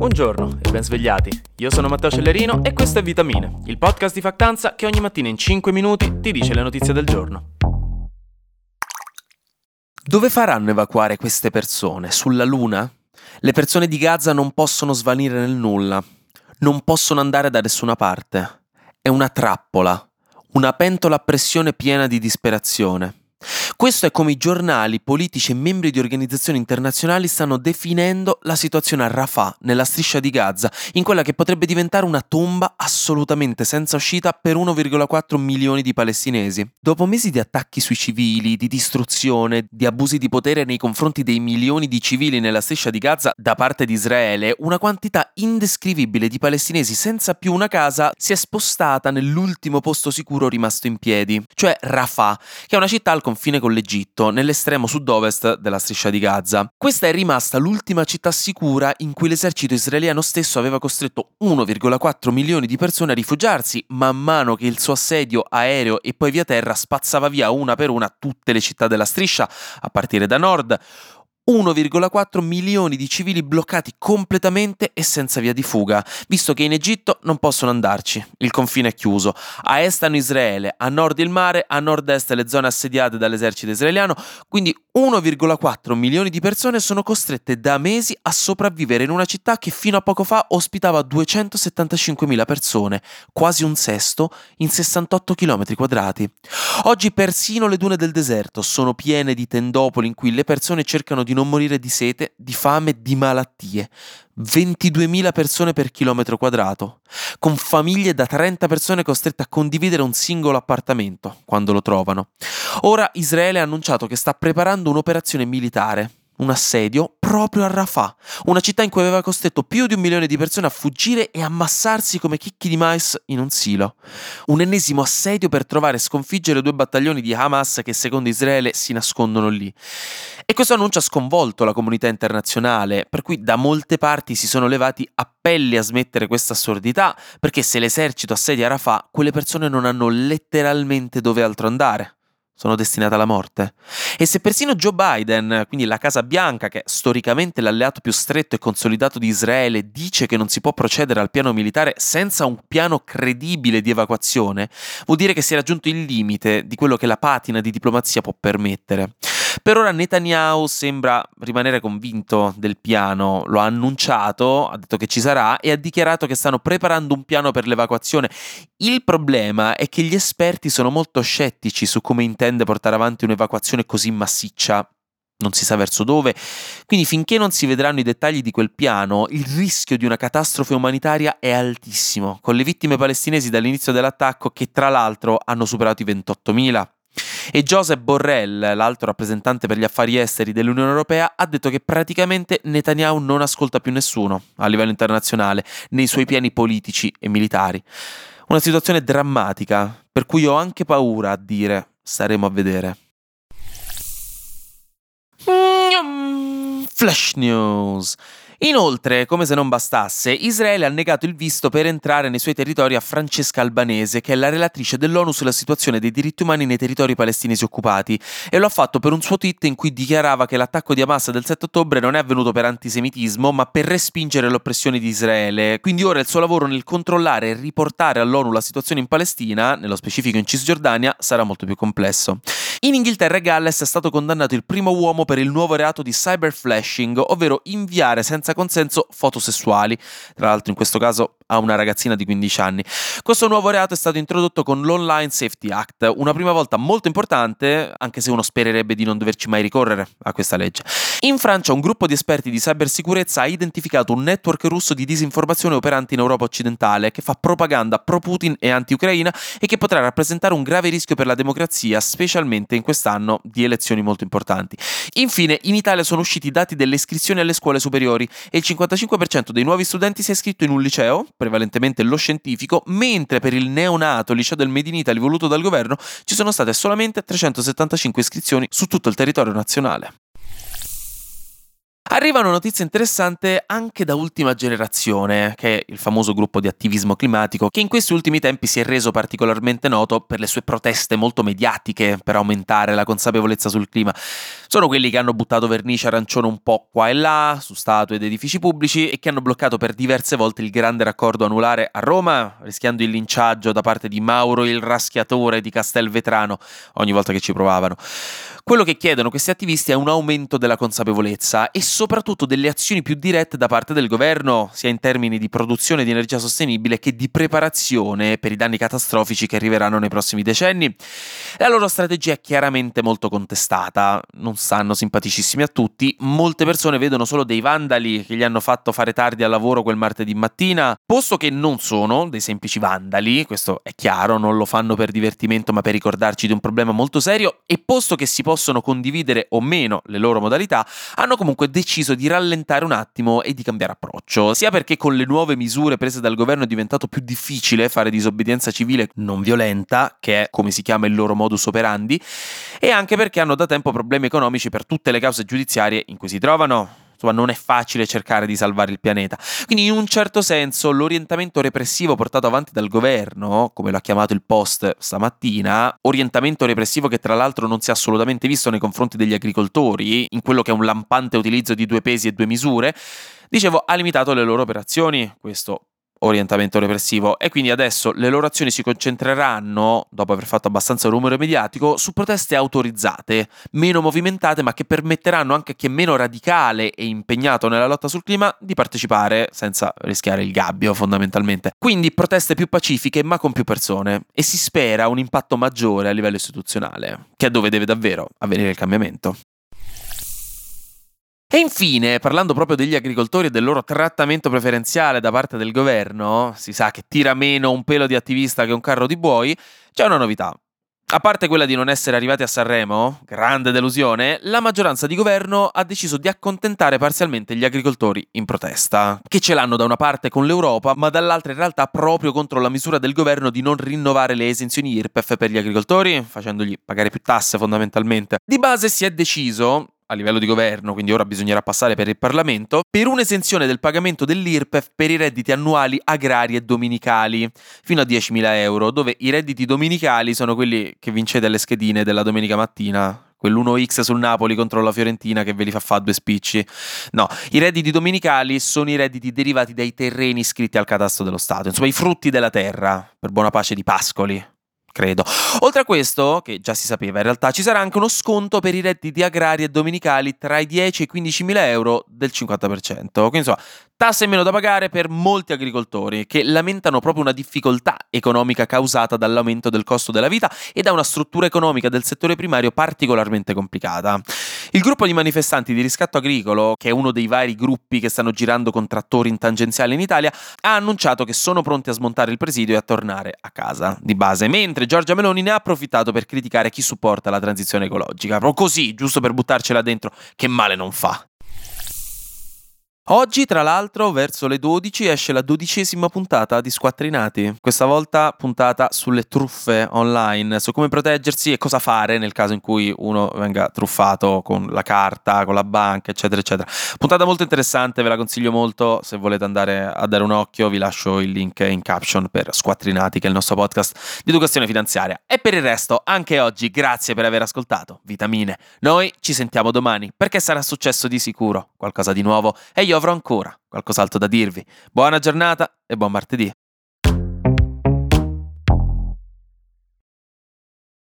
Buongiorno e ben svegliati. Io sono Matteo Cellerino e questo è Vitamine, il podcast di Factanza che ogni mattina in 5 minuti ti dice le notizie del giorno. Dove faranno evacuare queste persone? Sulla Luna? Le persone di Gaza non possono svanire nel nulla, non possono andare da nessuna parte. È una trappola, una pentola a pressione piena di disperazione. Questo è come i giornali, politici e membri di organizzazioni internazionali stanno definendo la situazione a Rafah, nella striscia di Gaza, in quella che potrebbe diventare una tomba assolutamente senza uscita per 1,4 milioni di palestinesi. Dopo mesi di attacchi sui civili, di distruzione, di abusi di potere nei confronti dei milioni di civili nella striscia di Gaza da parte di Israele, una quantità indescrivibile di palestinesi senza più una casa si è spostata nell'ultimo posto sicuro rimasto in piedi, cioè Rafah, che è una città al confine con l'Egitto, nell'estremo sud-ovest della striscia di Gaza. Questa è rimasta l'ultima città sicura in cui l'esercito israeliano stesso aveva costretto 1,4 milioni di persone a rifugiarsi, man mano che il suo assedio aereo e poi via terra spazzava via una per una tutte le città della striscia, a partire da nord. 1,4 milioni di civili bloccati completamente e senza via di fuga, visto che in Egitto non possono andarci, il confine è chiuso. A est hanno Israele, a nord il mare, a nord-est le zone assediate dall'esercito israeliano, quindi 1,4 milioni di persone sono costrette da mesi a sopravvivere in una città che fino a poco fa ospitava 275.000 persone, quasi un sesto, in 68 km quadrati. Oggi persino le dune del deserto sono piene di tendopoli in cui le persone cercano di non morire di sete, di fame, di malattie. 22.000 persone per chilometro quadrato, con famiglie da 30 persone costrette a condividere un singolo appartamento quando lo trovano. Ora Israele ha annunciato che sta preparando un'operazione militare un assedio proprio a Rafah, una città in cui aveva costretto più di un milione di persone a fuggire e ammassarsi come chicchi di mais in un silo. Un ennesimo assedio per trovare e sconfiggere due battaglioni di Hamas che secondo Israele si nascondono lì. E questo annuncio ha sconvolto la comunità internazionale, per cui da molte parti si sono levati appelli a smettere questa assurdità, perché se l'esercito assedia Rafah, quelle persone non hanno letteralmente dove altro andare sono destinate alla morte. E se persino Joe Biden, quindi la Casa Bianca, che è storicamente l'alleato più stretto e consolidato di Israele, dice che non si può procedere al piano militare senza un piano credibile di evacuazione, vuol dire che si è raggiunto il limite di quello che la patina di diplomazia può permettere. Per ora Netanyahu sembra rimanere convinto del piano, lo ha annunciato, ha detto che ci sarà e ha dichiarato che stanno preparando un piano per l'evacuazione. Il problema è che gli esperti sono molto scettici su come intende portare avanti un'evacuazione così massiccia non si sa verso dove. Quindi finché non si vedranno i dettagli di quel piano, il rischio di una catastrofe umanitaria è altissimo, con le vittime palestinesi dall'inizio dell'attacco che tra l'altro hanno superato i 28.000. E Joseph Borrell, l'altro rappresentante per gli affari esteri dell'Unione Europea, ha detto che praticamente Netanyahu non ascolta più nessuno a livello internazionale nei suoi piani politici e militari. Una situazione drammatica, per cui ho anche paura a dire staremo a vedere. Flash News. Inoltre, come se non bastasse, Israele ha negato il visto per entrare nei suoi territori a Francesca Albanese, che è la relatrice dell'ONU sulla situazione dei diritti umani nei territori palestinesi occupati, e lo ha fatto per un suo tweet in cui dichiarava che l'attacco di Hamas del 7 ottobre non è avvenuto per antisemitismo, ma per respingere l'oppressione di Israele. Quindi ora il suo lavoro nel controllare e riportare all'ONU la situazione in Palestina, nello specifico in Cisgiordania, sarà molto più complesso. In Inghilterra e Galles è stato condannato il primo uomo per il nuovo reato di cyberflashing, ovvero inviare senza consenso fotosessuali, tra l'altro in questo caso a una ragazzina di 15 anni. Questo nuovo reato è stato introdotto con l'Online Safety Act, una prima volta molto importante, anche se uno spererebbe di non doverci mai ricorrere a questa legge. In Francia un gruppo di esperti di cybersicurezza ha identificato un network russo di disinformazione operante in Europa occidentale che fa propaganda pro-Putin e anti-Ucraina e che potrà rappresentare un grave rischio per la democrazia, specialmente in quest'anno di elezioni molto importanti. Infine, in Italia sono usciti i dati delle iscrizioni alle scuole superiori e il 55% dei nuovi studenti si è iscritto in un liceo, prevalentemente lo scientifico, mentre per il neonato liceo del Made in Italy voluto dal governo ci sono state solamente 375 iscrizioni su tutto il territorio nazionale. Arriva una notizia interessante anche da Ultima Generazione, che è il famoso gruppo di attivismo climatico che in questi ultimi tempi si è reso particolarmente noto per le sue proteste molto mediatiche per aumentare la consapevolezza sul clima. Sono quelli che hanno buttato vernice arancione un po' qua e là su statue ed edifici pubblici e che hanno bloccato per diverse volte il grande raccordo anulare a Roma, rischiando il linciaggio da parte di Mauro il raschiatore di Castelvetrano ogni volta che ci provavano. Quello che chiedono questi attivisti è un aumento della consapevolezza e soprattutto delle azioni più dirette da parte del governo, sia in termini di produzione di energia sostenibile che di preparazione per i danni catastrofici che arriveranno nei prossimi decenni. La loro strategia è chiaramente molto contestata, non stanno simpaticissimi a tutti, molte persone vedono solo dei vandali che gli hanno fatto fare tardi al lavoro quel martedì mattina, posto che non sono dei semplici vandali, questo è chiaro, non lo fanno per divertimento ma per ricordarci di un problema molto serio, e posto che si possono possono condividere o meno le loro modalità, hanno comunque deciso di rallentare un attimo e di cambiare approccio, sia perché con le nuove misure prese dal governo è diventato più difficile fare disobbedienza civile non violenta, che è come si chiama il loro modus operandi, e anche perché hanno da tempo problemi economici per tutte le cause giudiziarie in cui si trovano insomma non è facile cercare di salvare il pianeta. Quindi in un certo senso l'orientamento repressivo portato avanti dal governo, come l'ha chiamato il Post stamattina, orientamento repressivo che tra l'altro non si è assolutamente visto nei confronti degli agricoltori, in quello che è un lampante utilizzo di due pesi e due misure, dicevo ha limitato le loro operazioni, questo orientamento repressivo e quindi adesso le loro azioni si concentreranno, dopo aver fatto abbastanza rumore mediatico, su proteste autorizzate, meno movimentate ma che permetteranno anche a chi è meno radicale e impegnato nella lotta sul clima di partecipare senza rischiare il gabbio fondamentalmente. Quindi proteste più pacifiche ma con più persone e si spera un impatto maggiore a livello istituzionale, che è dove deve davvero avvenire il cambiamento. E infine, parlando proprio degli agricoltori e del loro trattamento preferenziale da parte del governo, si sa che tira meno un pelo di attivista che un carro di buoi, c'è una novità. A parte quella di non essere arrivati a Sanremo, grande delusione, la maggioranza di governo ha deciso di accontentare parzialmente gli agricoltori in protesta, che ce l'hanno da una parte con l'Europa, ma dall'altra in realtà proprio contro la misura del governo di non rinnovare le esenzioni IRPEF per gli agricoltori, facendogli pagare più tasse fondamentalmente. Di base si è deciso, a livello di governo, quindi ora bisognerà passare per il Parlamento, per un'esenzione del pagamento dell'IRPEF per i redditi annuali agrari e dominicali, fino a 10.000 euro, dove i redditi dominicali sono quelli che vincete alle schedine della domenica mattina, quell'1x sul Napoli contro la Fiorentina che ve li fa fare due spicci. No, i redditi dominicali sono i redditi derivati dai terreni iscritti al catasto dello Stato, insomma i frutti della terra, per buona pace di Pascoli credo. Oltre a questo, che già si sapeva in realtà, ci sarà anche uno sconto per i redditi agrari e dominicali tra i 10 e i 15 mila euro del 50%. Quindi insomma, tasse meno da pagare per molti agricoltori che lamentano proprio una difficoltà economica causata dall'aumento del costo della vita e da una struttura economica del settore primario particolarmente complicata. Il gruppo di manifestanti di riscatto agricolo, che è uno dei vari gruppi che stanno girando con trattori in tangenziale in Italia, ha annunciato che sono pronti a smontare il presidio e a tornare a casa di base, mentre Giorgia Meloni ne ha approfittato per criticare chi supporta la transizione ecologica. Proprio così, giusto per buttarcela dentro, che male non fa. Oggi, tra l'altro, verso le 12 esce la dodicesima puntata di Squattrinati. Questa volta puntata sulle truffe online, su come proteggersi e cosa fare nel caso in cui uno venga truffato con la carta, con la banca, eccetera, eccetera. Puntata molto interessante, ve la consiglio molto. Se volete andare a dare un occhio, vi lascio il link in caption per Squattrinati, che è il nostro podcast di educazione finanziaria. E per il resto, anche oggi, grazie per aver ascoltato. Vitamine. Noi ci sentiamo domani, perché sarà successo di sicuro qualcosa di nuovo e io avrò ancora qualcos'altro da dirvi. Buona giornata e buon martedì.